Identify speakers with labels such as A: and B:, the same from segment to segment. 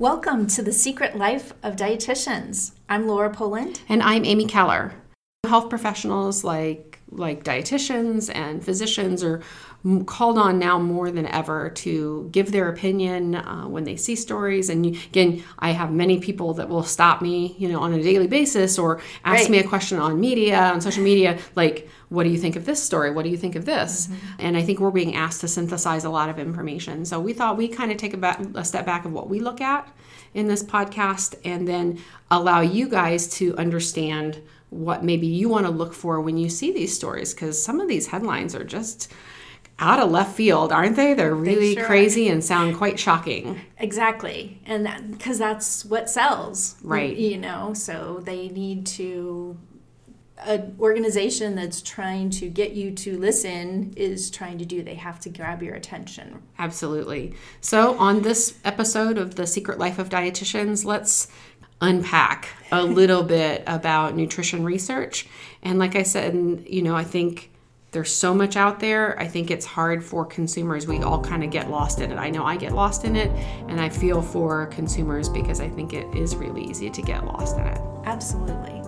A: Welcome to the Secret Life of Dietitians. I'm Laura Poland.
B: And I'm Amy Keller. Health professionals like like dietitians and physicians are called on now more than ever to give their opinion uh, when they see stories. And again, I have many people that will stop me, you know, on a daily basis or ask right. me a question on media, on social media, like, what do you think of this story? What do you think of this? Mm-hmm. And I think we're being asked to synthesize a lot of information. So we thought we kind of take a, back, a step back of what we look at in this podcast and then allow you guys to understand what maybe you want to look for when you see these stories because some of these headlines are just out of left field, aren't they? They're really they sure crazy are. and sound quite shocking.
A: Exactly. And that because that's what sells.
B: Right.
A: You know, so they need to an organization that's trying to get you to listen is trying to do. They have to grab your attention.
B: Absolutely. So, on this episode of The Secret Life of Dietitians, let's unpack a little bit about nutrition research. And, like I said, you know, I think there's so much out there. I think it's hard for consumers. We all kind of get lost in it. I know I get lost in it, and I feel for consumers because I think it is really easy to get lost in it.
A: Absolutely.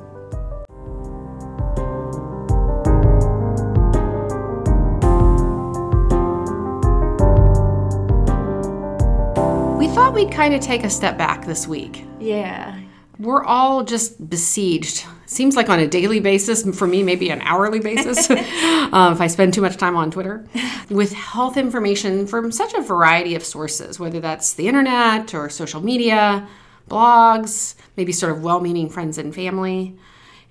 B: We thought we'd kind of take a step back this week.
A: Yeah.
B: We're all just besieged seems like on a daily basis, for me, maybe an hourly basis, uh, if I spend too much time on Twitter, with health information from such a variety of sources, whether that's the internet or social media, blogs, maybe sort of well meaning friends and family.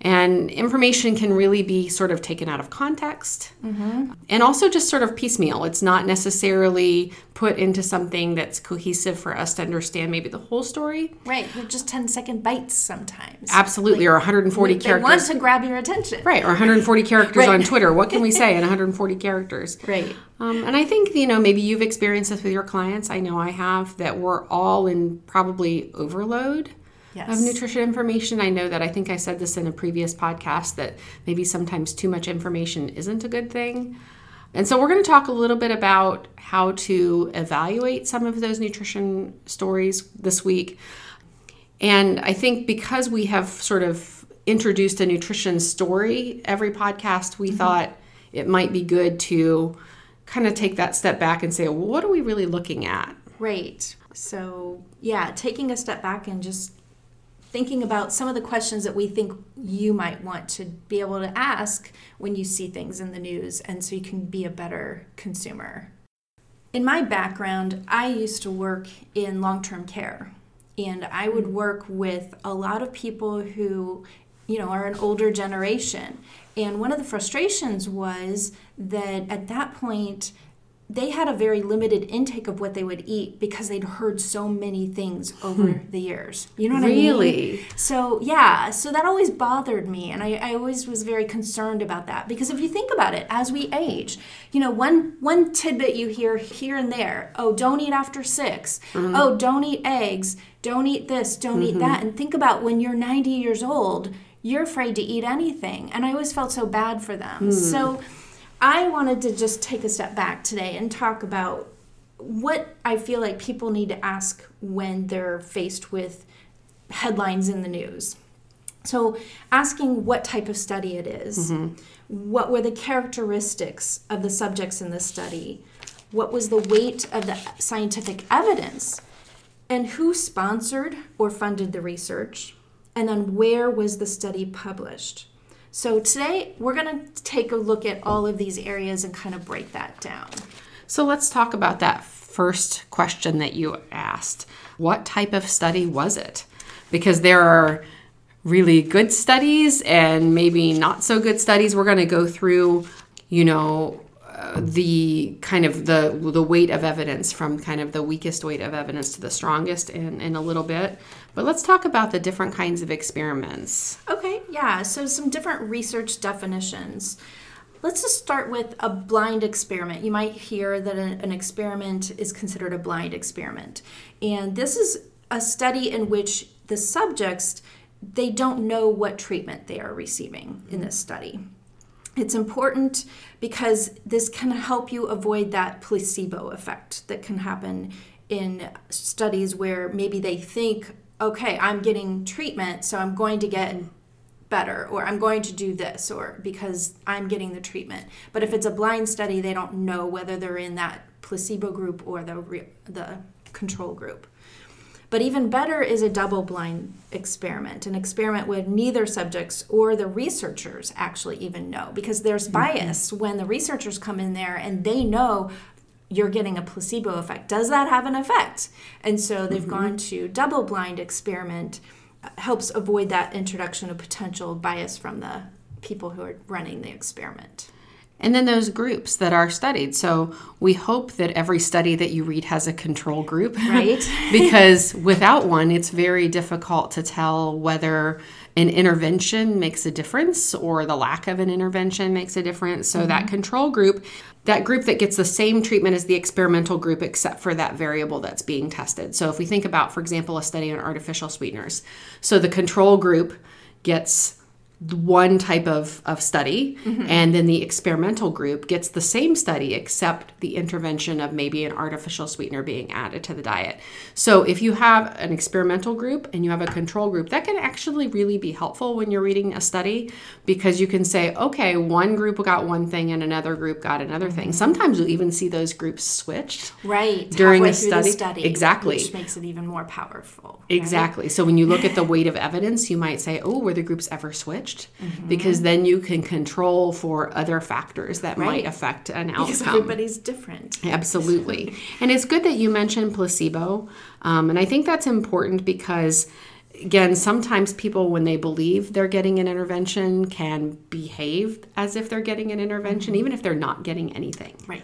B: And information can really be sort of taken out of context mm-hmm. and also just sort of piecemeal. It's not necessarily put into something that's cohesive for us to understand maybe the whole story.
A: Right. They're just 10 second bites sometimes.
B: Absolutely. Like, or 140
A: they
B: characters.
A: They want to grab your attention.
B: Right. Or 140 characters right. on Twitter. What can we say in 140 characters?
A: Right.
B: Um, and I think, you know, maybe you've experienced this with your clients. I know I have, that we're all in probably overload yes. of nutrition information. I know that I think I said this in a previous podcast that maybe sometimes too much information isn't a good thing. And so we're going to talk a little bit about how to evaluate some of those nutrition stories this week. And I think because we have sort of introduced a nutrition story every podcast, we mm-hmm. thought it might be good to kind of take that step back and say, well, what are we really looking at?
A: Right. So, yeah, taking a step back and just thinking about some of the questions that we think you might want to be able to ask when you see things in the news, and so you can be a better consumer. In my background, I used to work in long term care, and I would work with a lot of people who you know are an older generation and one of the frustrations was that at that point they had a very limited intake of what they would eat because they'd heard so many things over hmm. the years. You know what
B: really?
A: I mean? Really? So, yeah, so that always bothered me. And I, I always was very concerned about that because if you think about it, as we age, you know, one, one tidbit you hear here and there oh, don't eat after 6 mm-hmm. Oh, don't eat eggs. Don't eat this. Don't mm-hmm. eat that. And think about when you're 90 years old, you're afraid to eat anything. And I always felt so bad for them. Mm. So, I wanted to just take a step back today and talk about what I feel like people need to ask when they're faced with headlines in the news. So, asking what type of study it is, mm-hmm. what were the characteristics of the subjects in the study, what was the weight of the scientific evidence, and who sponsored or funded the research, and then where was the study published. So today we're going to take a look at all of these areas and kind of break that down.
B: So let's talk about that first question that you asked. What type of study was it? Because there are really good studies and maybe not so good studies. We're going to go through, you know, uh, the kind of the the weight of evidence from kind of the weakest weight of evidence to the strongest in, in a little bit. But let's talk about the different kinds of experiments.
A: Okay, yeah. So, some different research definitions. Let's just start with a blind experiment. You might hear that an experiment is considered a blind experiment. And this is a study in which the subjects they don't know what treatment they are receiving in this study. It's important because this can help you avoid that placebo effect that can happen in studies where maybe they think, okay, I'm getting treatment, so I'm going to get better or I'm going to do this or because I'm getting the treatment. But if it's a blind study, they don't know whether they're in that placebo group or the re- the control group. But even better is a double blind experiment, an experiment where neither subjects or the researchers actually even know because there's bias mm-hmm. when the researchers come in there and they know you're getting a placebo effect. Does that have an effect? And so they've mm-hmm. gone to double blind experiment helps avoid that introduction of potential bias from the people who are running the experiment.
B: And then those groups that are studied. So we hope that every study that you read has a control group.
A: Right.
B: because without one, it's very difficult to tell whether an intervention makes a difference or the lack of an intervention makes a difference. So mm-hmm. that control group, that group that gets the same treatment as the experimental group except for that variable that's being tested. So if we think about for example a study on artificial sweeteners. So the control group gets one type of, of study mm-hmm. and then the experimental group gets the same study except the intervention of maybe an artificial sweetener being added to the diet so if you have an experimental group and you have a control group that can actually really be helpful when you're reading a study because you can say okay one group got one thing and another group got another thing mm-hmm. sometimes you'll even see those groups switched
A: right
B: during the study.
A: study
B: exactly
A: which makes it even more powerful
B: right? exactly so when you look at the weight of evidence you might say oh were the groups ever switched mm-hmm. because then you can control for other factors that right. might affect an outcome.
A: Because everybody's different.
B: Absolutely. and it's good that you mentioned placebo. Um, and I think that's important because again, sometimes people, when they believe they're getting an intervention, can behave as if they're getting an intervention, mm-hmm. even if they're not getting anything.
A: Right.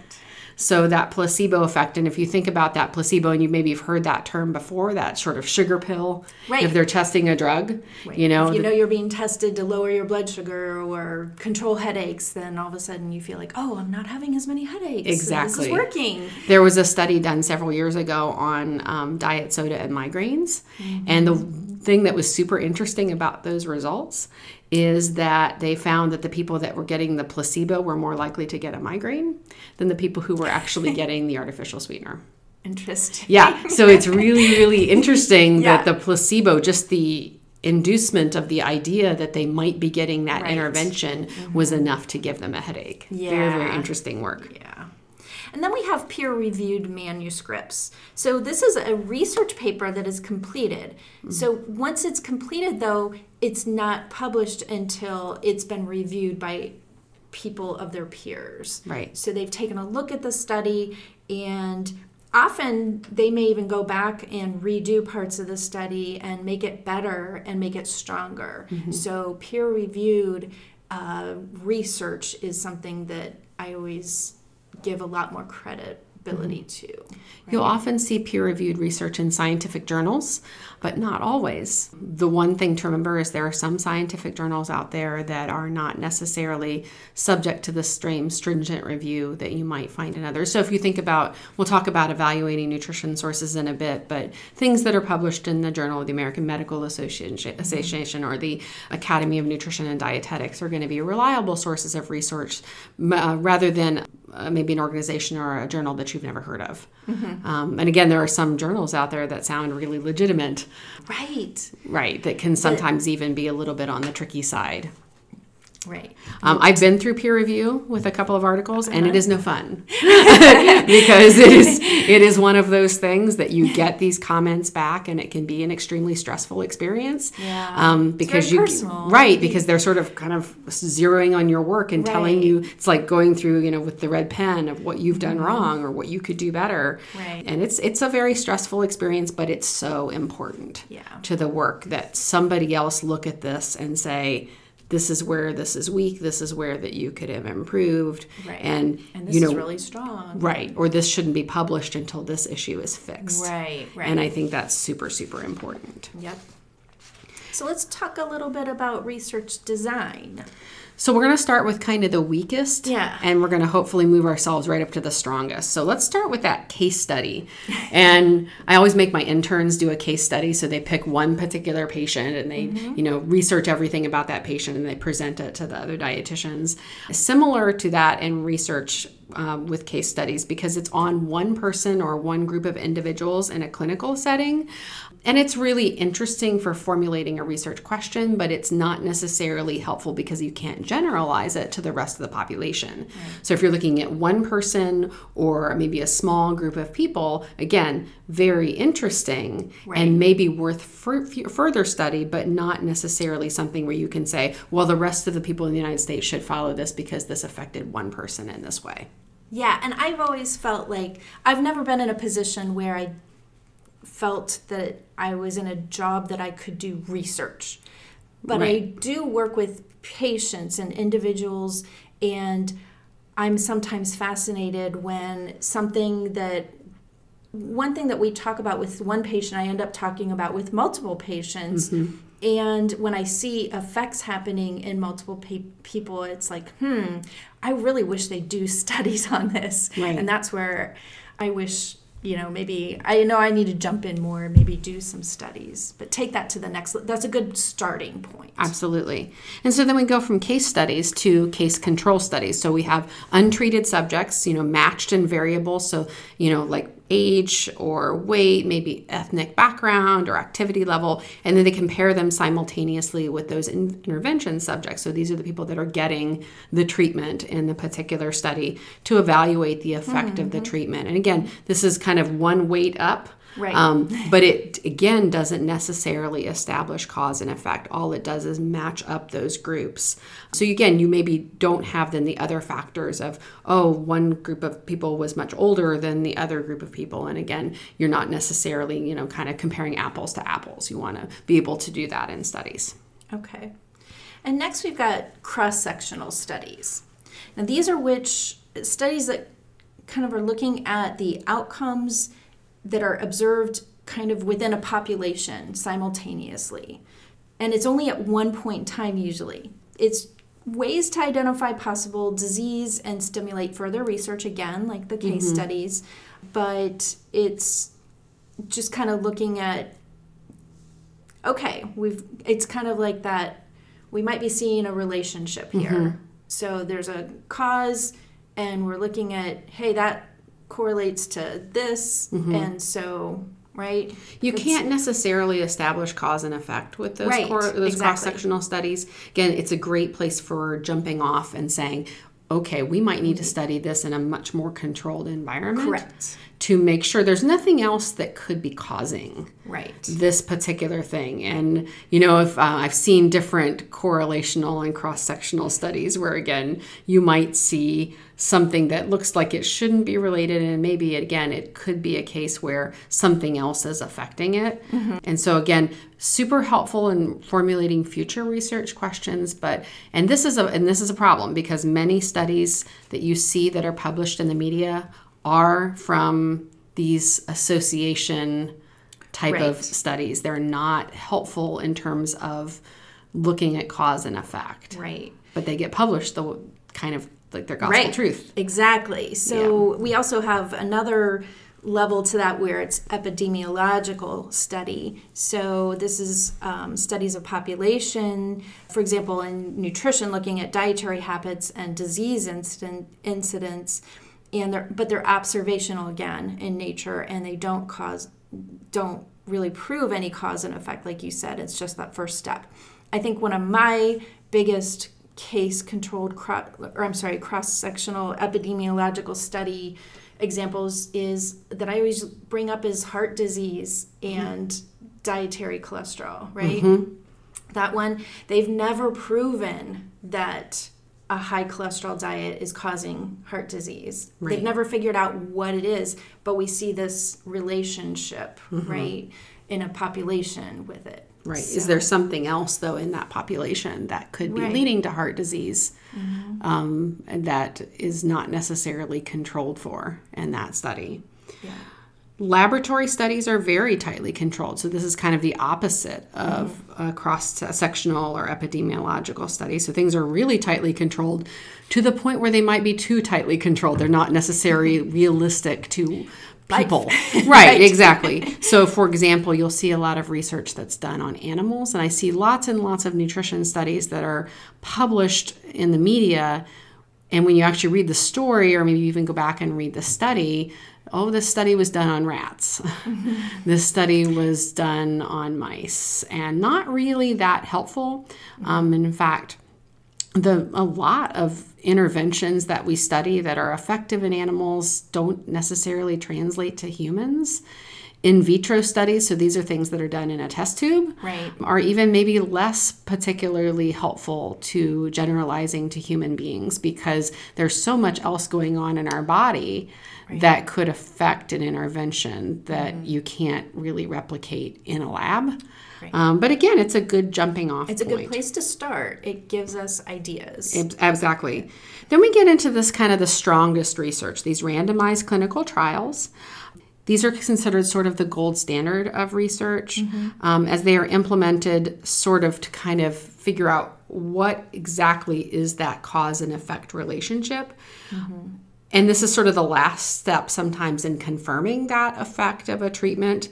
B: So that placebo effect, and if you think about that placebo, and you maybe have heard that term before, that sort of sugar pill, right. if they're testing a drug, right. you know,
A: if you know you're being tested to lower your blood sugar or control headaches, then all of a sudden you feel like, oh, I'm not having as many headaches.
B: Exactly,
A: so this is working.
B: There was a study done several years ago on um, diet soda and migraines, mm-hmm. and the thing that was super interesting about those results is that they found that the people that were getting the placebo were more likely to get a migraine than the people who were actually getting the artificial sweetener.
A: Interesting.
B: Yeah. So it's really, really interesting yeah. that the placebo, just the inducement of the idea that they might be getting that right. intervention mm-hmm. was enough to give them a headache. Yeah. Very, very interesting work.
A: Yeah. And then we have peer reviewed manuscripts. So this is a research paper that is completed. Mm-hmm. So once it's completed, though, it's not published until it's been reviewed by people of their peers.
B: Right.
A: So they've taken a look at the study and often they may even go back and redo parts of the study and make it better and make it stronger. Mm-hmm. So peer reviewed uh, research is something that I always give a lot more credibility mm-hmm. to. Right?
B: You'll often see peer reviewed research in scientific journals but not always. The one thing to remember is there are some scientific journals out there that are not necessarily subject to the same stringent review that you might find in others. So if you think about, we'll talk about evaluating nutrition sources in a bit, but things that are published in the Journal of the American Medical Association or the Academy of Nutrition and Dietetics are going to be reliable sources of research uh, rather than uh, maybe an organization or a journal that you've never heard of. Mm-hmm. Um, and again, there are some journals out there that sound really legitimate.
A: Right.
B: Right. That can sometimes but, even be a little bit on the tricky side.
A: Right.
B: Um, I've been through peer review with a couple of articles, and it is no fun because it is it is one of those things that you get these comments back, and it can be an extremely stressful experience.
A: Yeah.
B: Um, because you
A: personal.
B: right because they're sort of kind of zeroing on your work and right. telling you it's like going through you know with the red pen of what you've done mm-hmm. wrong or what you could do better.
A: Right.
B: And it's it's a very stressful experience, but it's so important
A: yeah.
B: to the work that somebody else look at this and say this is where this is weak this is where that you could have improved.
A: Right.
B: and,
A: and this
B: you know
A: is really strong.
B: right or this shouldn't be published until this issue is fixed.
A: Right right.
B: And i think that's super super important.
A: Yep. So let's talk a little bit about research design
B: so we're going to start with kind of the weakest.
A: Yeah.
B: And we're going to hopefully move ourselves right up to the strongest. So let's start with that case study. and I always make my interns do a case study. So they pick one particular patient and they, mm-hmm. you know, research everything about that patient and they present it to the other dietitians. Similar to that in research um, with case studies because it's on one person or one group of individuals in a clinical setting. And it's really interesting for formulating a research question, but it's not necessarily helpful because you can't generalize it to the rest of the population. Right. So if you're looking at one person or maybe a small group of people, again, very interesting right. and maybe worth further study, but not necessarily something where you can say, well, the rest of the people in the United States should follow this because this affected one person in this way.
A: Yeah, and I've always felt like I've never been in a position where I felt that I was in a job that I could do research. But right. I do work with patients and individuals, and I'm sometimes fascinated when something that one thing that we talk about with one patient, I end up talking about with multiple patients. Mm-hmm. And when I see effects happening in multiple pe- people, it's like, hmm, I really wish they do studies on this. Right. And that's where I wish you know maybe i know i need to jump in more maybe do some studies but take that to the next that's a good starting point
B: absolutely and so then we go from case studies to case control studies so we have untreated subjects you know matched and variable so you know like age or weight, maybe ethnic background or activity level, and then they compare them simultaneously with those intervention subjects. So these are the people that are getting the treatment in the particular study to evaluate the effect mm-hmm. of the mm-hmm. treatment. And again, this is kind of one weight up
A: Right. Um,
B: but it again doesn't necessarily establish cause and effect. All it does is match up those groups. So again, you maybe don't have then the other factors of oh, one group of people was much older than the other group of people, and again, you're not necessarily you know kind of comparing apples to apples. You want to be able to do that in studies.
A: Okay. And next we've got cross sectional studies. Now these are which studies that kind of are looking at the outcomes that are observed kind of within a population simultaneously. And it's only at one point in time, usually. It's ways to identify possible disease and stimulate further research, again, like the case mm-hmm. studies. But it's just kind of looking at okay, we've it's kind of like that we might be seeing a relationship here. Mm-hmm. So there's a cause and we're looking at hey that correlates to this mm-hmm. and so right?
B: You can't necessarily establish cause and effect with those, right, cor- those exactly. cross-sectional studies. Again it's a great place for jumping off and saying okay we might need to study this in a much more controlled environment
A: correct.
B: to make sure there's nothing else that could be causing
A: right.
B: this particular thing. And you know if uh, i've seen different correlational and cross-sectional studies where again you might see something that looks like it shouldn't be related and maybe again it could be a case where something else is affecting it mm-hmm. and so again super helpful in formulating future research questions but and this is a and this is a problem because many studies that you see that are published in the media are from these association type right. of studies. They're not helpful in terms of looking at cause and effect.
A: Right.
B: But they get published the kind of like their gospel right. truth.
A: Exactly. So yeah. we also have another level to that where it's epidemiological study. So this is um, studies of population, for example, in nutrition, looking at dietary habits and disease incident, incidents and they're but they're observational again in nature and they don't cause don't really prove any cause and effect like you said it's just that first step i think one of my biggest case controlled or i'm sorry cross sectional epidemiological study examples is that i always bring up is heart disease and mm-hmm. dietary cholesterol right mm-hmm. that one they've never proven that a high cholesterol diet is causing heart disease. Right. They've never figured out what it is, but we see this relationship, mm-hmm. right, in a population with it.
B: Right. So. Is there something else, though, in that population that could be right. leading to heart disease mm-hmm. um, that is not necessarily controlled for in that study? Yeah. Laboratory studies are very tightly controlled. So, this is kind of the opposite of mm-hmm. a cross sectional or epidemiological study. So, things are really tightly controlled to the point where they might be too tightly controlled. They're not necessarily realistic to people. right, right, exactly. So, for example, you'll see a lot of research that's done on animals, and I see lots and lots of nutrition studies that are published in the media And when you actually read the story, or maybe even go back and read the study, oh, this study was done on rats. this study was done on mice, and not really that helpful. Um, in fact, the a lot of interventions that we study that are effective in animals don't necessarily translate to humans in vitro studies, so these are things that are done in a test tube,
A: Right.
B: are even maybe less particularly helpful to generalizing to human beings because there's so much else going on in our body that could affect an intervention that
A: Mm-hmm.
B: you can't really replicate in a lab. Um, but again, it's a good jumping off
A: It's a good place to start. It gives us ideas.
B: Ex- Exactly. Then we get into this kind of the strongest research, these randomized clinical trials. These are considered sort of the gold standard of research um, as they are implemented sort of to kind of figure out what exactly is that cause and effect relationship. And this is sort of the last step sometimes in confirming that effect of a treatment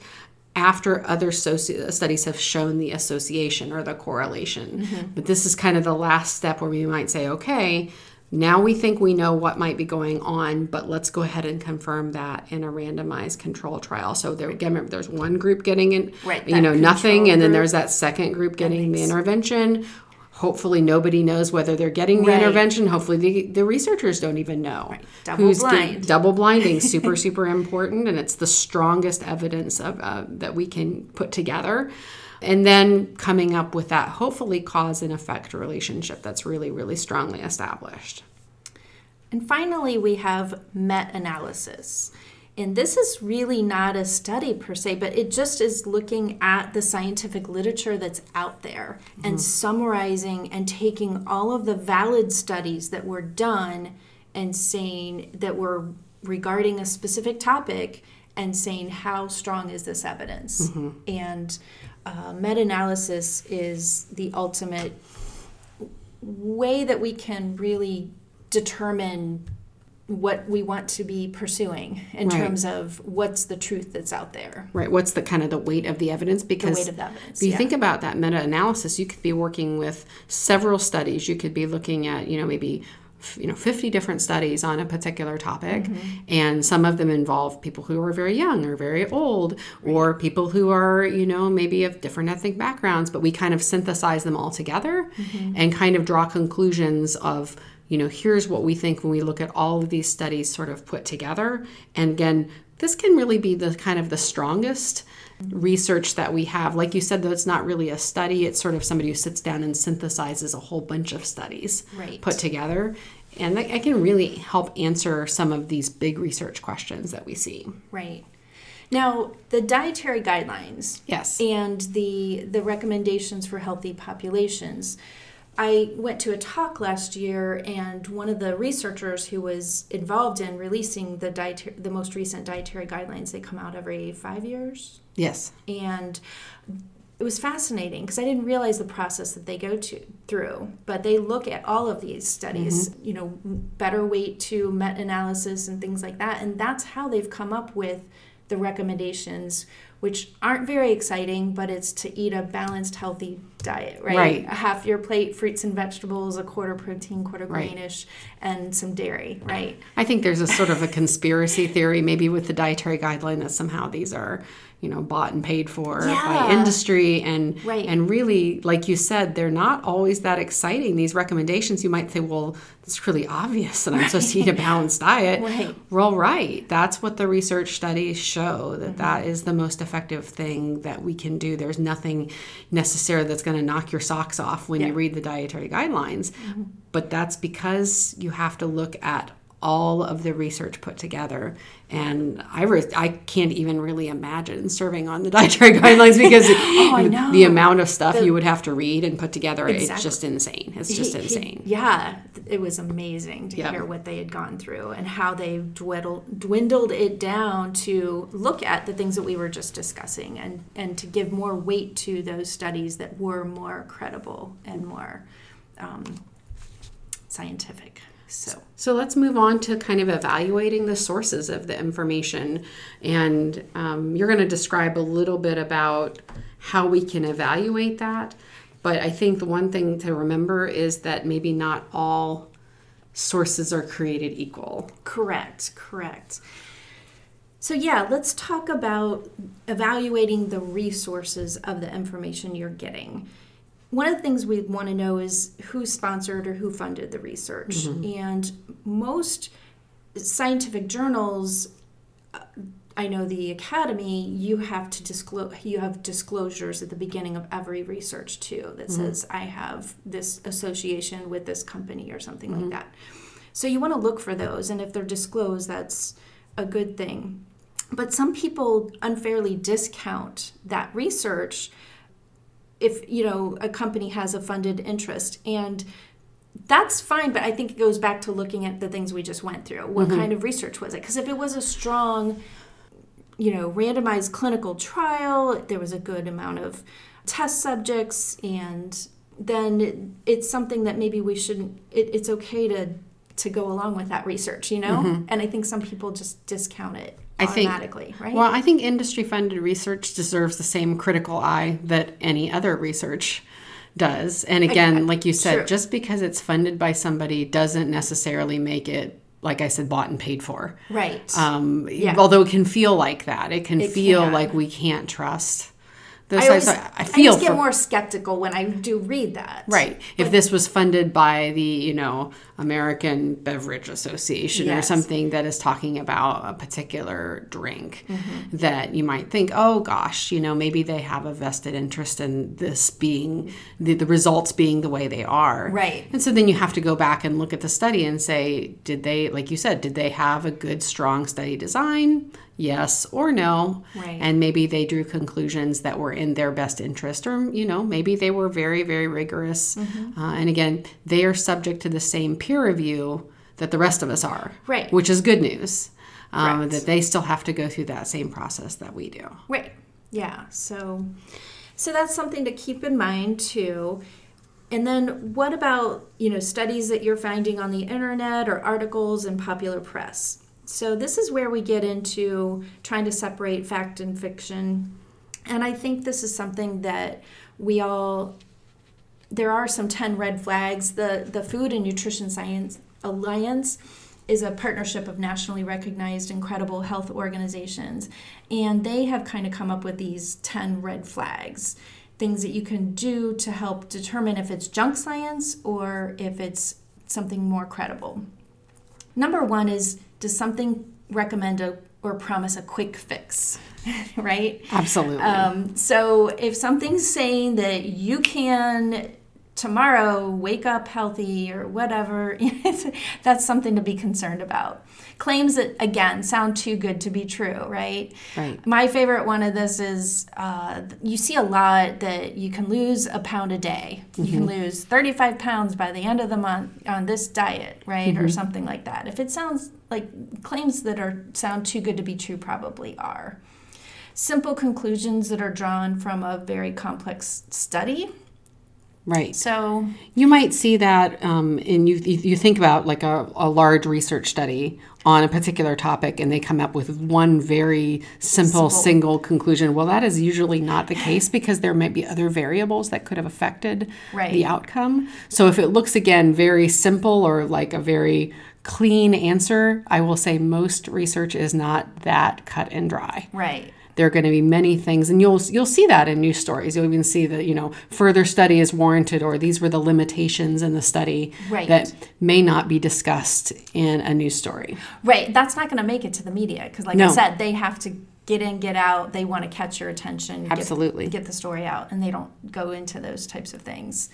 B: after other soci- studies have shown the association or the correlation. But this is kind of the last step where we might say, okay, now we think we know what might be going on, but let's go ahead and confirm that in a randomized control trial. So there again, remember, there's one group getting in,
A: Right,
B: you know, nothing,
A: control
B: and then there's that second group getting the intervention. Hopefully, nobody knows whether they're getting the
A: Right.
B: intervention. Hopefully, the, the researchers don't even know. Right.
A: Double
B: get-
A: blind.
B: double blinding, super, super important, and it's the strongest evidence of uh, that we can put together. And then coming up with that hopefully cause and effect relationship that's really, really strongly established.
A: And finally, we have meta analysis. And this is really not a study per se, but it just is looking at the scientific literature that's out there and summarizing and taking all of the valid studies that were done and saying that were regarding a specific topic and saying how strong is this evidence. And uh, meta analysis is the ultimate way that we can really determine what we want to be pursuing in
B: Right.
A: terms of what's the truth that's out there.
B: Right. What's the kind of the weight of the evidence? Because
A: weight of the evidence,
B: if you
A: yeah.
B: think about that meta-analysis, you could be working with several studies. You could be looking at, you know, maybe you know 50 different studies on a particular topic
A: Mm-hmm.
B: and some of them involve people who are very young or very old or people who are you know maybe of different ethnic backgrounds but we kind of synthesize them all together
A: Mm-hmm.
B: and kind of draw conclusions of you know here's what we think when we look at all of these studies sort of put together and again this can really be the kind of the strongest research that we have like you said though it's not really a study it's sort of somebody who sits down and synthesizes a whole bunch of studies
A: Right.
B: put together and that, that can really help answer some of these big research questions that we see
A: Right. Now, the dietary guidelines
B: yes
A: and the the recommendations for healthy populations. I went to a talk last year, and one of the researchers who was involved in releasing the dietary, the most recent dietary guidelines, they come out every five years.
B: yes
A: and it was fascinating because I didn't realize the process that they go to through. But they look at all of these studies, mm-hmm. you know, better weight to meta-analysis and things like that, and that's how they've come up with the recommendations, which aren't very exciting, but it's to eat a balanced, healthy diet, right?
B: Right.
A: A half your plate fruits and vegetables, a quarter protein, quarter
B: Right.
A: and some dairy, right?
B: I think there's a sort of a conspiracy theory, maybe with the dietary guideline, that somehow these are, you know, bought and paid for by industry, and
A: Right.
B: and really, like you said, they're not always that exciting. These recommendations, you might say, well, it's really obvious that I'm supposed to eat a balanced diet.
A: Right.
B: Well, right. That's what the research studies show that
A: Mm-hmm.
B: that is the most effective thing that we can do. There's nothing necessarily that's going to knock your socks off when you read the dietary guidelines. But that's because you have to look at all of the research put together. And I, re- I can't even really imagine serving on the dietary guidelines because
A: Oh,
B: the amount of stuff you would have to read and put together, it's just insane. It's just
A: He- he-
B: insane.
A: yeah, it was amazing to
B: Yeah.
A: hear what they had gone through and how they dwindled dwindled it down to look at the things that we were just discussing and and to give more weight to those studies that were more credible and more um, scientific. So
B: So let's move on to kind of evaluating the sources of the information. And um, you're going to describe a little bit about how we can evaluate that. But I think the one thing to remember is that maybe not all sources are created equal.
A: Correct, correct. So, yeah, let's talk about evaluating the resources of the information you're getting. One of the things we want to know is who sponsored or who funded the research. Mm-hmm. And most scientific journals, I know the academy, you have to disclose you have disclosures at the beginning of every research too that mm-hmm. says I have this association with this company or something mm-hmm. like that. So you want to look for those and if they're disclosed that's a good thing. But some people unfairly discount that research if you know a company has a funded interest. And that's fine but i think it goes back to looking at the things we just went through. What mm-hmm. kind of research was it? Because if it was a strong you know randomized clinical trial there was a good amount of test subjects and then it's something that maybe we shouldn't it, it's okay to to go along with that research you know? Mm-hmm. and i think some people just discount it I automatically,
B: think,
A: right?
B: Well, I think industry funded research deserves the same critical eye that any other research does. And again, I, like you said, true. just because it's funded by somebody doesn't necessarily make it like I said, bought and paid for.
A: Right.
B: Um, yeah. Although it can feel like that, it can it feel can. like we can't trust
A: I, always, I feel I just get for, more skeptical when I do read that.
B: Right. if this was funded by the, you know, American Beverage Association yes. or something that is talking about a particular drink, mm-hmm. that you might think, oh gosh, you know, maybe they have a vested interest in this being the, the results being the way they are.
A: Right.
B: And so then you have to go back and look at the study and say, did they, like you said, did they have a good, strong study design? yes or no right. and maybe they drew conclusions that were in their best interest or you know maybe they were very very rigorous. Mm-hmm. uh, and again they are subject to the same peer review that the rest of us are
A: right.
B: which is good news um, right. that they still have to go through that same process that we do.
A: Right. Yeah. So so that's something to keep in mind too. And then what about you know studies that you're finding on the internet or articles in popular press? So, this is where we get into trying to separate fact and fiction. And I think this is something that we all, there are some 10 red flags. The, the Food and Nutrition Science Alliance is a partnership of nationally recognized incredible health organizations. And they have kind of come up with these 10 red flags things that you can do to help determine if it's junk science or if it's something more credible. Number one is does something recommend a, or promise a quick fix? right?
B: Absolutely.
A: Um, so if something's saying that you can tomorrow wake up healthy or whatever, that's something to be concerned about. Claims that, again, sound too good to be true, right?
B: Right.
A: My favorite one of this is uh, you see a lot that you can lose a pound a day. Mm-hmm. You can mm-hmm. lose 35 pounds by the end of the month on this diet, right? Mm-hmm. Or something like that. If it sounds like claims that are sound too good to be true, probably are. Simple conclusions that are drawn from a very complex study
B: Right.
A: So
B: you might see that, um, and you you think about like a, a large research study on a particular topic, and they come up with one very simple, simple, single conclusion. Well, that is usually not the case because there might be other variables that could have affected
A: right.
B: the outcome. So if it looks again very simple or like a very clean answer, I will say most research is not that cut and dry.
A: Right
B: there are going to be many things and you'll you'll see that in news stories. You'll even see that you know further study is warranted or these were the limitations in the study
A: right.
B: that may not be discussed in a news story.
A: Right that's not going to make it to the media because like no. i said they have to get in get out they want to catch your attention
B: absolutely.
A: get, get the story out and they don't go into those types of things.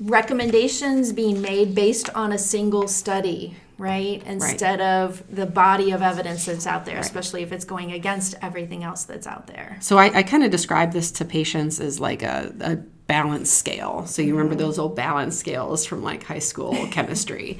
A: Recommendations being made based on a single study right? Instead right. of the body of evidence that's out there, right. especially if it's going against everything else that's out there.
B: So I, I kind of describe this to patients as like a, a balance scale. So you remember mm-hmm. those old balance scales from like high school chemistry,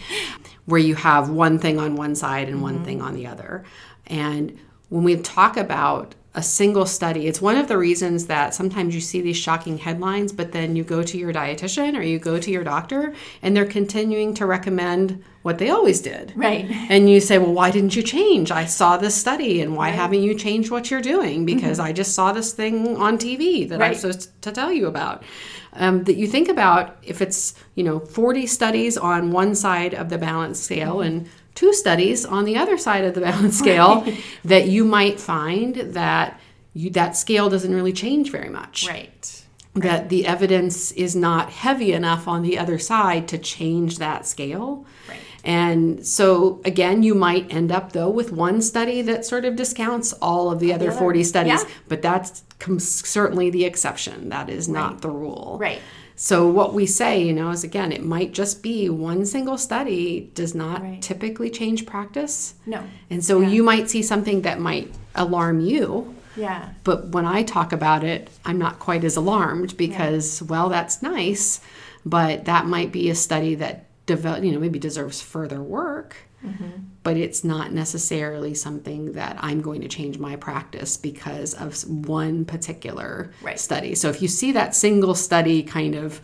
B: where you have one thing on one side and one mm-hmm. thing on the other. And when we talk about a single study. It's one of the reasons that sometimes you see these shocking headlines, but then you go to your dietitian or you go to your doctor and they're continuing to recommend what they always did.
A: Right.
B: And you say, well, why didn't you change? I saw this study and why haven't you changed what you're doing? Because I just saw this thing on TV that I'm supposed to tell you about. Um, that you think about if it's, you know, 40 studies on one side of the balance scale and two studies on the other side of the balance scale, that you might find that you, that scale doesn't really change very much
A: Right.
B: that the evidence is not heavy enough on the other side to change that scale.
A: Right.
B: And so again, you might end up though with one study that sort of discounts all of the other
A: other-
B: 40 studies,
A: yeah.
B: but that's com- certainly the exception. That is not the rule.
A: Right.
B: So what we say, you know, is again, it might just be one single study does not
A: Right.
B: typically change practice.
A: No.
B: And so you might see something that might alarm you,
A: Yeah.
B: but when I talk about it, I'm not quite as alarmed because, well, that's nice, but that might be a study that develop, you know, maybe deserves further work. Mm-hmm. But it's not necessarily something that I'm going to change my practice because of one particular
A: Right.
B: study. So if you see that single study kind of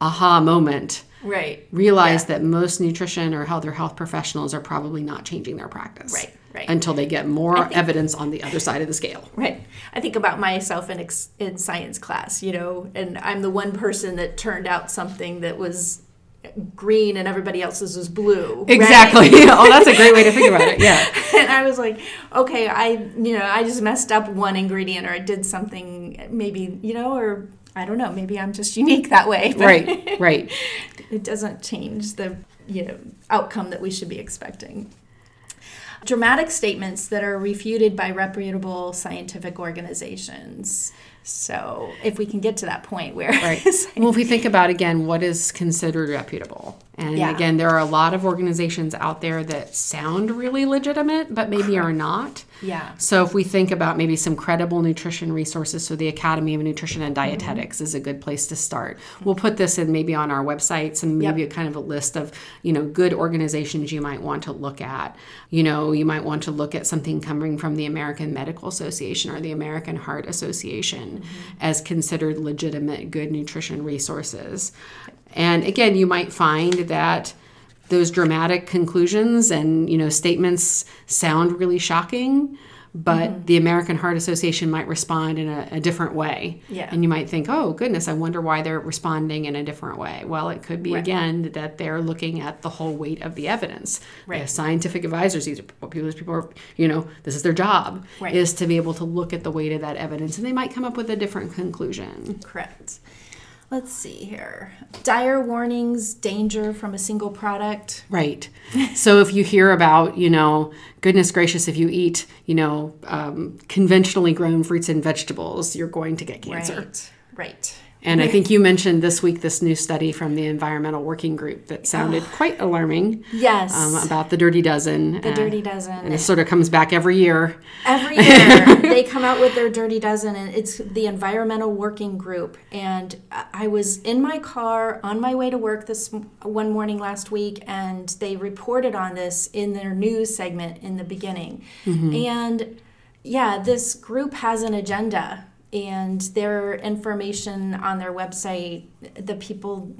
B: aha moment,
A: Right.
B: realize that most nutrition or health or health professionals are probably not changing their practice.
A: Right, right.
B: Until they get more evidence on the other side of the scale.
A: Right. I think about myself in ex- in science class, you know, and I'm the one person that turned out something that was green and everybody else's was blue. right?
B: Exactly. oh, that's a great way to think about it. Yeah.
A: and I was like, okay, I you know, I just messed up one ingredient or I did something maybe, you know, or I don't know, maybe I'm just unique that way.
B: Right. Right.
A: it doesn't change the you know outcome that we should be expecting. Dramatic statements that are refuted by reputable scientific organizations. So, if we can get to that point where
B: Right. Well, if we think about again what is considered reputable, and
A: Yeah.
B: again, there are a lot of organizations out there that sound really legitimate, but maybe uh-huh. are not.
A: yeah,
B: So, if we think about maybe some credible nutrition resources, so the Academy of Nutrition and mm-hmm. Dietetics is a good place to start. We'll put this in maybe on our websites and maybe
A: Yep.
B: a kind of a list of you know good organizations you might want to look at. You know, you might want to look at something coming from the American Medical Association or the American Heart Association mm-hmm. as considered legitimate good nutrition resources. And again, you might find that those dramatic conclusions and you know statements sound really shocking but mm-hmm. the american heart association might respond in a, a different way
A: Yeah.
B: and you might think oh goodness i wonder why they're responding in a different way well it could be
A: Right.
B: again that they're looking at the whole weight of the evidence
A: Right.
B: scientific advisors these are what people, people are you know this is their job
A: Right.
B: is to be able to look at the weight of that evidence and they might come up with a different conclusion
A: correct. Let's see here. Dire warnings, danger from a single product.
B: Right. so if you hear about, you know, goodness gracious, if you eat, you know, um, conventionally grown fruits and vegetables, you're going to get cancer.
A: Right. Right.
B: And I think you mentioned this week this new study from the Environmental Working Group that sounded quite alarming
A: Yes.
B: um, about the Dirty Dozen.
A: the Dirty Dozen.
B: And it sort of comes back every year.
A: Every year they come out with their Dirty Dozen, and it's the Environmental Working Group. And I I was in my car on my way to work this one morning last week, and they reported on this in their news segment in the beginning. And yeah, this group has an agenda, and their information on their website, the people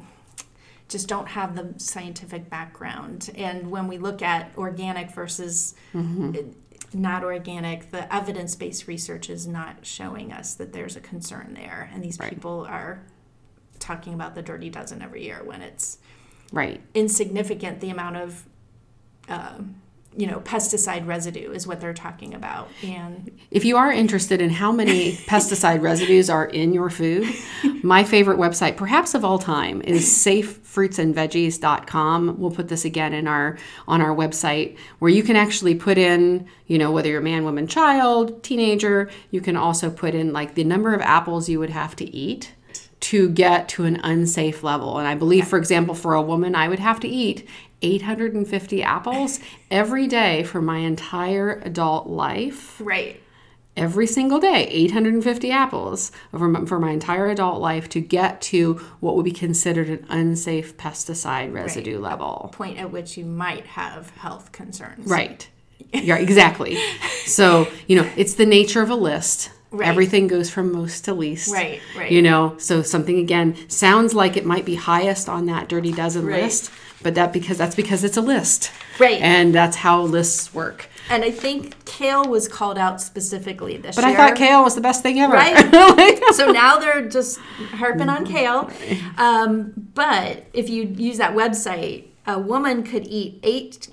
A: just don't have the scientific background. And when we look at organic versus not organic, the evidence based research is not showing us that there's a concern there. And these people are talking about the dirty dozen every year when it's
B: Right.
A: insignificant the amount of. um you know, pesticide residue is what they're talking about, and
B: If you are interested in how many pesticide residues are in your food, my favorite website, perhaps of all time, is safefruitsandveggies.com. We'll put this again in our on our website where you can actually put in, you know, whether you're a man, woman, child, teenager, you can also put in like the number of apples you would have to eat to get to an unsafe level. And I believe, for example, for a woman, I would have to eat 850 apples every day for my entire adult life
A: right,
B: every single day 850 apples over for my entire adult life to get to what would be considered an unsafe pesticide residue level
A: point at which you might have health concerns.
B: right Yeah, exactly. so, you know, it's the nature of a list.
A: Right.
B: Everything goes from most to least.
A: Right, right.
B: You know, so something again sounds like it might be highest on that dirty dozen
A: Right.
B: list, but that because that's because it's a list.
A: Right.
B: And that's how lists work.
A: And I think kale was called out specifically this
B: But
A: year.
B: But I thought kale was the best thing ever.
A: Right. so now they're just harping on kale. Um, but if you use that website, a woman could eat eight.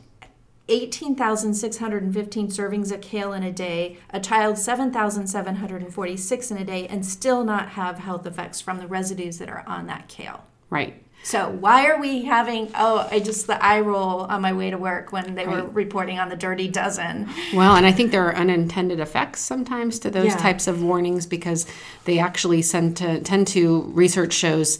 A: 18,615 servings of kale in a day, a child 7,746 in a day, and still not have health effects from the residues that are on that kale.
B: right.
A: So why are we having? Oh, I just the eye roll on my way to work when they were reporting on the dirty dozen.
B: Well, and I think there are unintended effects sometimes to those
A: Yeah.
B: types of warnings because they actually tend to tend to research shows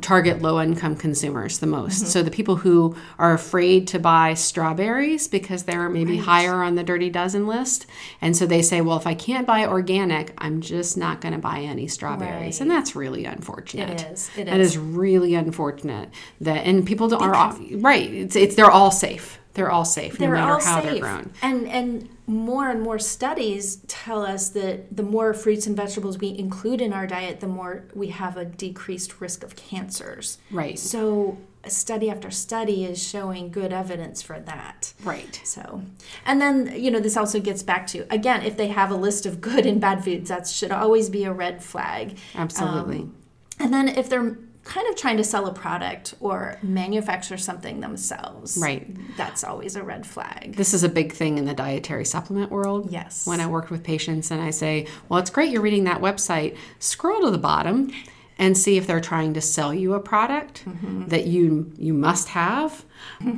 B: target low income consumers the most.
A: Mm-hmm.
B: So the people who are afraid to buy strawberries because they're maybe higher on the dirty dozen list, and so they say, well, if I can't buy organic, I'm just not going to buy any strawberries, and that's really unfortunate.
A: It is. It
B: That
A: is.
B: is really unfortunate. That and people don't, are right. It's, it's they're all safe. They're all safe
A: they're
B: no matter how
A: safe.
B: they're grown.
A: And and more and more studies tell us that the more fruits and vegetables we include in our diet, the more we have a decreased risk of cancers.
B: Right.
A: So study after study is showing good evidence for that.
B: Right.
A: So, and then, you know, this also gets back to again, if they have a list of good and bad foods, that should always be a red flag.
B: Absolutely.
A: Um, and then if they're kind of trying to sell a product or manufacture something themselves,
B: Right.
A: That's always a red flag.
B: this is a big thing in the dietary supplement world.
A: Yes.
B: When I worked with patients and I say, well, it's great you're reading that website, scroll to the bottom and see if they're trying to sell you a product
A: Mm-hmm.
B: that you you must have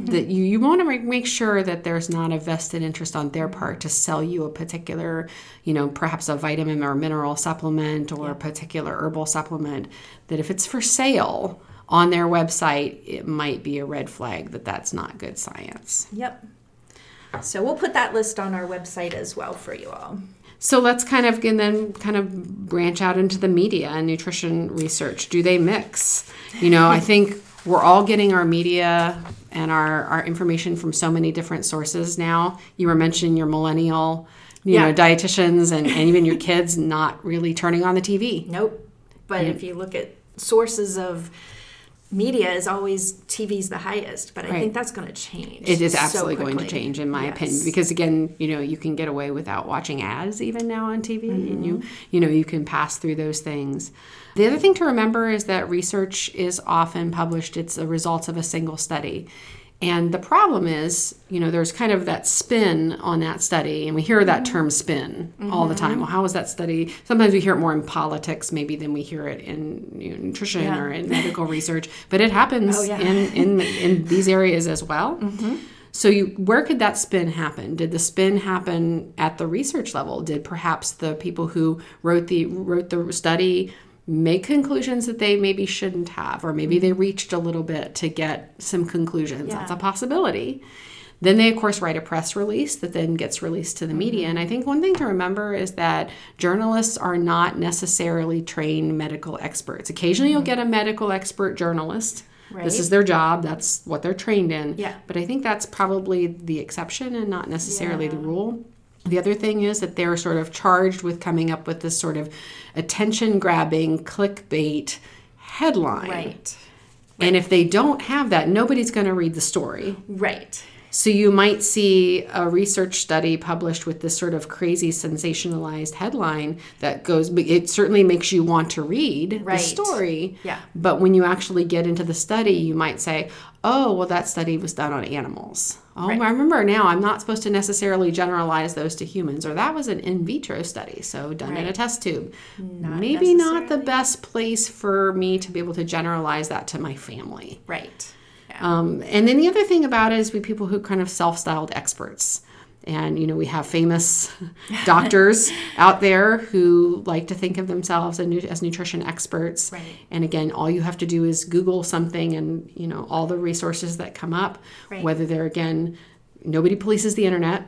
B: that you, you want to make, sure that there's not a vested interest on their part to sell you a particular you know perhaps a vitamin or mineral supplement or a particular herbal supplement that if it's for sale on their website it might be a red flag that that's not good science
A: Yep. So we'll put that list on our website as well for you all.
B: So let's kind of and then kind of branch out into the media and nutrition research. Do they mix? You know, I think we're all getting our media and our, our information from so many different sources now. You were mentioning your millennial, you
A: Yeah.
B: know, dietitians and, and even your kids not really turning on the TV.
A: Nope. But if you look at sources of media is always TV's the highest, but I
B: Right.
A: think that's going to change.
B: It is
A: so
B: absolutely going to change, in my
A: Yes.
B: opinion, because again, you know, you can get away without watching ads even now on TV, and
A: Mm-hmm.
B: you, you know, you can pass through those things. The other thing to remember is that research is often published; it's the results of a single study. And the problem is, you know, there's kind of that spin on that study, and we hear that
A: Mm-hmm.
B: term spin all the time. Well, how was that study? Sometimes we hear it more in politics, maybe, than we hear it in you know, nutrition
A: Yeah.
B: or in medical research. But it happens
A: Oh, yeah.
B: in, in in these areas as well. So you where could that spin happen? Did the spin happen at the research level? Did perhaps the people who wrote the wrote the study make conclusions that they maybe shouldn't have or maybe they reached a little bit to get some conclusions. That's a possibility. Then they, of course, write a press release that then gets released to the mm-hmm. media. And I think one thing to remember is that journalists are not necessarily trained medical experts. Occasionally, you'll mm-hmm. get a medical expert journalist.
A: Right.
B: This is their job, that's what they're trained in.
A: Yeah.
B: But I think that's probably the exception and not necessarily the rule. The other thing is that they're sort of charged with coming up with this sort of attention grabbing clickbait headline.
A: Right.
B: And if they don't have that, nobody's going to read the story.
A: Right.
B: So you might see a research study published with this sort of crazy sensationalized headline that goes it certainly makes you want to read the story.
A: Yeah.
B: But when you actually get into the study, you might say, "Oh, well that study was done on animals." Oh,
A: Right.
B: I remember now I'm not supposed to necessarily generalize those to humans or that was an in vitro study, so done in a test tube.
A: Not
B: Maybe not the best place for me to be able to generalize that to my family.
A: Right. Yeah.
B: Um, and then the other thing about it is we people who kind of self-styled experts. And you know we have famous doctors out there who like to think of themselves as, nutrition experts.
A: Right.
B: And again, all you have to do is Google something, and you know all the resources that come up.
A: Right.
B: Whether they're again, nobody polices the internet.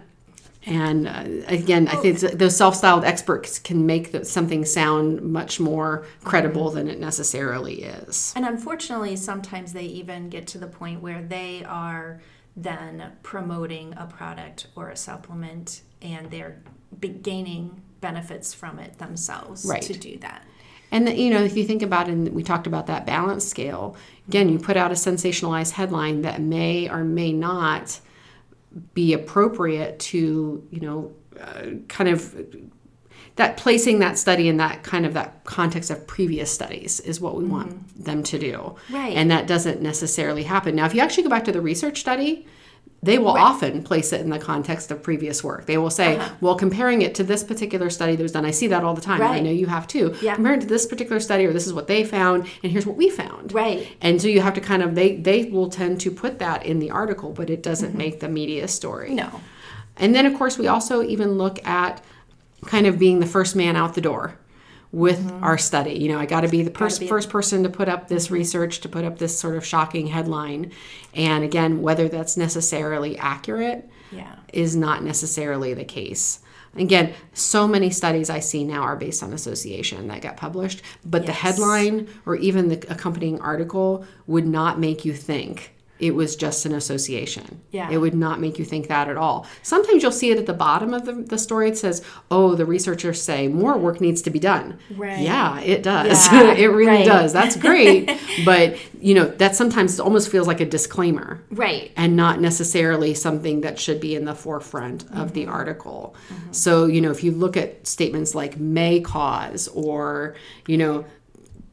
B: And uh, again, I think those self-styled experts can make the, something sound much more credible than it necessarily is.
A: And unfortunately, sometimes they even get to the point where they are than promoting a product or a supplement and they're gaining benefits from it themselves
B: Right.
A: to do that.
B: And the, you know, if you think about it, and we talked about that balance scale. Again, you put out a sensationalized headline that may or may not be appropriate to, you know, uh, kind of that placing that study in that kind of that context of previous studies is what we want mm-hmm. them to do.
A: Right.
B: And that doesn't necessarily happen. Now, if you actually go back to the research study, they will often place it in the context of previous work. They will say, uh-huh. well, comparing it to this particular study that was done, I see that all the time. and I know you have too.
A: Yeah.
B: Comparing it to this particular study, or this is what they found, and here's what we found.
A: Right.
B: And so you have to kind of they they will tend to put that in the article, but it doesn't mm-hmm. make the media story.
A: No.
B: And then, of course, we also even look at kind of being the first man out the door with mm-hmm. our study. You know, I got to be the pers-
A: be-
B: first person to put up this research, to put up this sort of shocking headline. And again, whether that's necessarily accurate
A: Yeah.
B: is not necessarily the case. Again, so many studies I see now are based on association that get published, but the headline or even the accompanying article would not make you think it was just an association.
A: Yeah.
B: It would not make you think that at all. Sometimes you'll see it at the bottom of the, the story. It says, oh, the researchers say more work needs to be done.
A: Right.
B: Yeah, it does.
A: Yeah,
B: it really
A: right.
B: does. That's great. but, you know, that sometimes almost feels like a disclaimer
A: Right.
B: and not necessarily something that should be in the forefront of the
A: Mm-hmm.
B: article. So, you know, if you look at statements like may cause or, you know,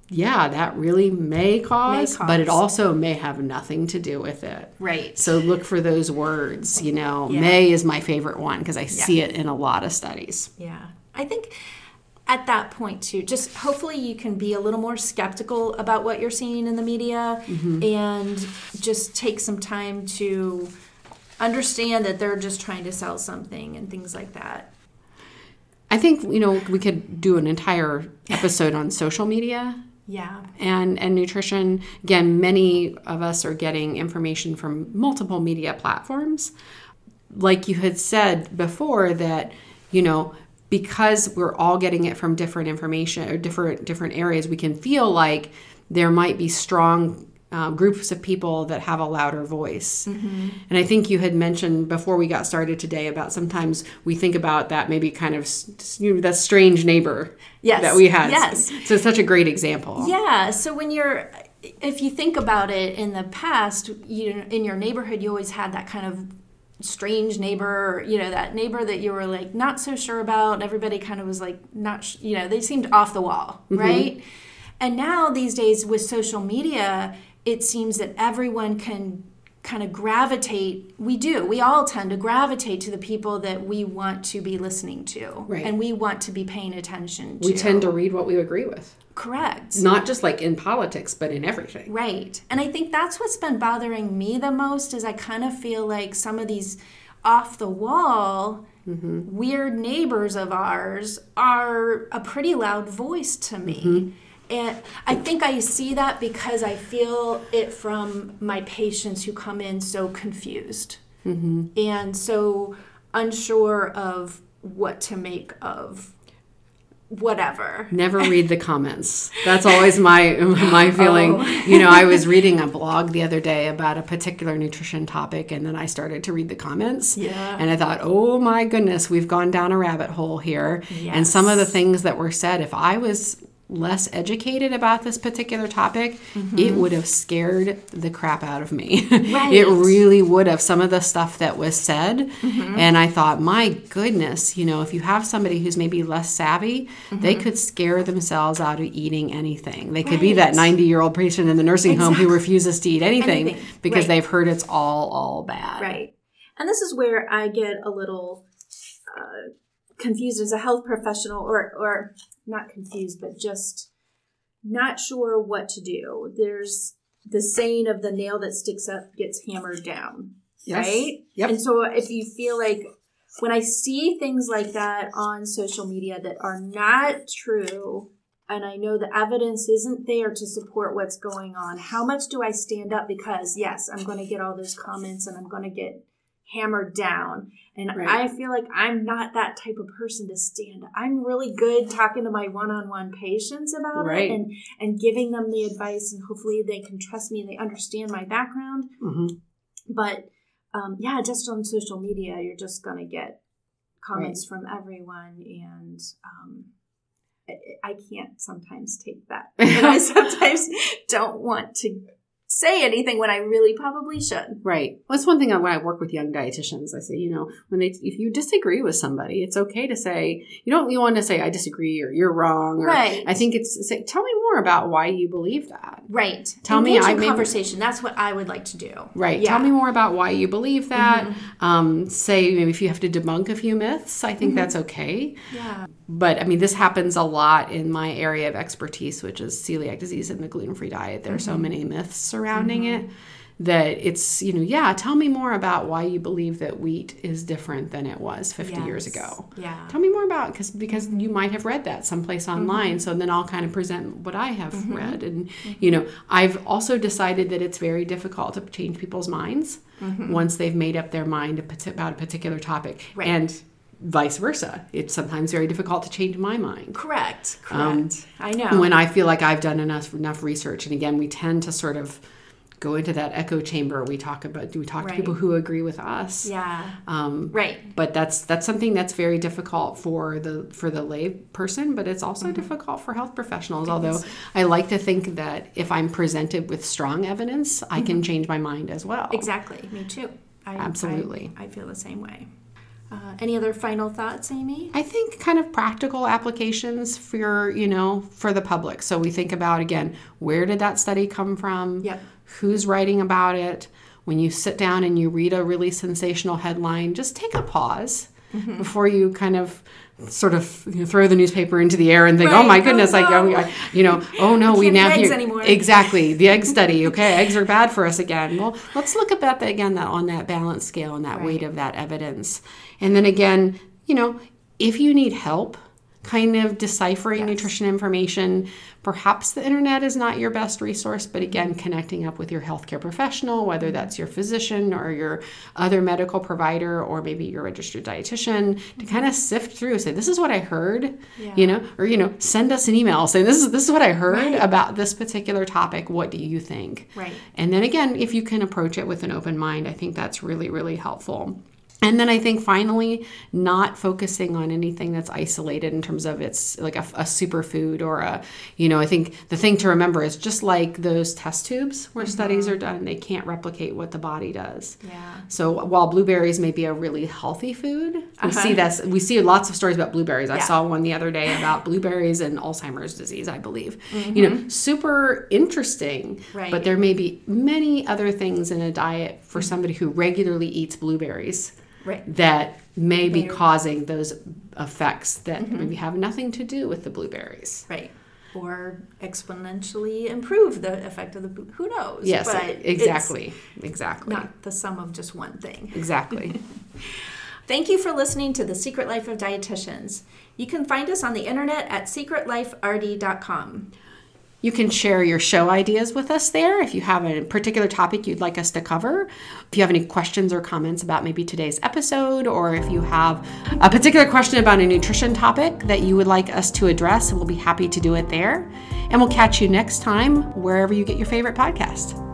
B: yeah, that really may cause, but it also may have nothing to do with it.
A: Right.
B: So look for those words, you know.
A: Yeah.
B: May is my favorite one because I see it in a lot of studies.
A: Yeah. I think at that point too, just hopefully you can be a little more skeptical about what you're seeing in the media mm-hmm. and just take some time to understand that they're just trying to sell something and things like that.
B: I think, you know, we could do an entire episode on social media
A: Yeah.
B: and and nutrition again many of us are getting information from multiple media platforms like you had said before that you know because we're all getting it from different information or different different areas we can feel like there might be strong uh, groups of people that have a louder voice and i think you had mentioned before we got started today about sometimes we think about that maybe kind of you know, that strange neighbor
A: Yes.
B: that we had
A: Yes.
B: so it's such a great example
A: Yeah. So when you're, if you think about it in the past, you in your neighborhood, you always had that kind of strange neighbor, you know, that neighbor that you were like not so sure about. Everybody kind of was like not, sh- you know, they seemed off the wall, right? And now these days with social media, it seems that everyone can kind of gravitate we do we all tend to gravitate to the people that we want to be listening to
B: Right.
A: and we want to be paying attention to
B: we tend to read what we agree with
A: correct
B: not just like in politics but in everything
A: Right. And I think that's what's been bothering me the most is I kind of feel like some of these off the wall mm-hmm. weird neighbors of ours are a pretty loud voice to me. Mm-hmm. And I think I see that because I feel it from my patients who come in so confused. Mm-hmm. And so unsure of what to make of whatever.
B: never read the comments. That's always my my oh. feeling.
A: Oh.
B: you know i was reading a blog the other day about a particular nutrition topic and then i started to read the comments.
A: Yeah.
B: and i thought oh my goodness we've gone down a rabbit hole here. And some of the things that were said if i was less educated about this particular topic it would have scared the crap out of me Right. it
A: Mm-hmm.
B: Really would have some of the stuff that was said
A: Mm-hmm.
B: and i thought my goodness you know if you have somebody who's maybe less savvy they
A: Mm-hmm.
B: could scare themselves out of eating anything they could be that 90 year old patient in the nursing home who refuses to eat anything,
A: Anything.
B: because
A: Right.
B: they've heard it's all all bad
A: Right. And this is where I get a little uh, confused as a health professional, or, or not confused, but just not sure what to do. There's the saying of the nail that sticks up gets hammered down,
B: Yes.
A: right?
B: Yep.
A: And so if you feel like when I see things like that on social media that are not true, and I know the evidence isn't there to support what's going on, how much do I stand up? Because, yes, I'm going to get all those comments and I'm going to get hammered down. And
B: Right.
A: I feel like I'm not that type of person to stand. I'm really good talking to my one-on-one patients about
B: Right.
A: it and and giving them the advice and hopefully they can trust me and they understand my background
B: Mhm.
A: but um, yeah, just on social media, you're just going to get comments right. from everyone. And um, I, I can't sometimes take that. And I sometimes don't want to say anything when I really probably should.
B: Right. Well, that's one thing when I work with young dietitians. I say, you know, when they if you disagree with somebody, it's okay to say you don't you want to say I disagree or you're wrong. Or,
A: right.
B: I think it's say tell me more about why you believe that.
A: Right.
B: Tell
A: Engage
B: me. I
A: conversation. That's what I would like to do.
B: Right. Yeah. Tell me more about why you believe that. Mm-hmm. Um, say maybe if you have to debunk a few myths, I think mm-hmm. that's okay.
A: Yeah.
B: But I mean, this happens a lot in my area of expertise, which is celiac disease and the gluten free diet. There are mm-hmm. so many myths surrounding mm-hmm. it that it's, you know, yeah, tell me more about why you believe that wheat is different than it was 50 yes. years ago.
A: Yeah.
B: Tell me more about because because you might have read that someplace mm-hmm. online. Mm-hmm. So then I'll kind of present what I have mm-hmm. read. And, mm-hmm. you know, I've also decided that it's very difficult to change people's minds mm-hmm. once they've made up their mind about a particular topic.
A: Right.
B: And vice versa. It's sometimes very difficult to change my mind.
A: Correct. Um, Correct. Um, I know.
B: When I feel like I've done enough enough research, and again, we tend to sort of go into that echo chamber we talk about do we talk right. to people who agree with us
A: yeah
B: um,
A: right
B: but that's that's something that's very difficult for the for the lay person but it's also mm-hmm. difficult for health professionals although i like to think that if i'm presented with strong evidence mm-hmm. i can mm-hmm. change my mind as well
A: exactly me too
B: I, absolutely
A: I, I feel the same way uh, any other final thoughts, Amy?
B: I think kind of practical applications for you know for the public. So we think about again, where did that study come from?
A: Yep.
B: Who's writing about it? When you sit down and you read a really sensational headline, just take a pause mm-hmm. before you kind of sort of you know, throw the newspaper into the air and think, oh right. oh my goodness, oh, no. like you know, oh no, we now
A: hear
B: exactly the egg study. Okay, eggs are bad for us again. Well, let's look about that again, that on that balance scale and that right. weight of that evidence, and then again, you know, if you need help kind of deciphering yes. nutrition information. Perhaps the internet is not your best resource, but again, connecting up with your healthcare professional, whether that's your physician or your other medical provider or maybe your registered dietitian, to kind of sift through, say, this is what I heard, yeah. you know, or, you know, send us an email saying, this is, this is what I heard right. about this particular topic. What do you think?
A: Right.
B: And then again, if you can approach it with an open mind, I think that's really, really helpful. And then I think finally, not focusing on anything that's isolated in terms of it's like a, a superfood or a, you know, I think the thing to remember is just like those test tubes where mm-hmm. studies are done, they can't replicate what the body does.
A: Yeah.
B: So while blueberries may be a really healthy food, uh-huh. we see this, we see lots of stories about blueberries. I yeah. saw one the other day about blueberries and Alzheimer's disease, I believe. Mm-hmm. You know, super interesting.
A: Right.
B: But there may be many other things in a diet for somebody who regularly eats blueberries
A: right.
B: that may be causing those effects that mm-hmm. maybe have nothing to do with the blueberries.
A: Right. Or exponentially improve the effect of the who knows?
B: Yes, but exactly, exactly.
A: Not the sum of just one thing.
B: Exactly.
A: Thank you for listening to The Secret Life of Dietitians. You can find us on the internet at secretliferd.com.
B: You can share your show ideas with us there if you have a particular topic you'd like us to cover. If you have any questions or comments about maybe today's episode, or if you have a particular question about a nutrition topic that you would like us to address, we'll be happy to do it there. And we'll catch you next time wherever you get your favorite podcast.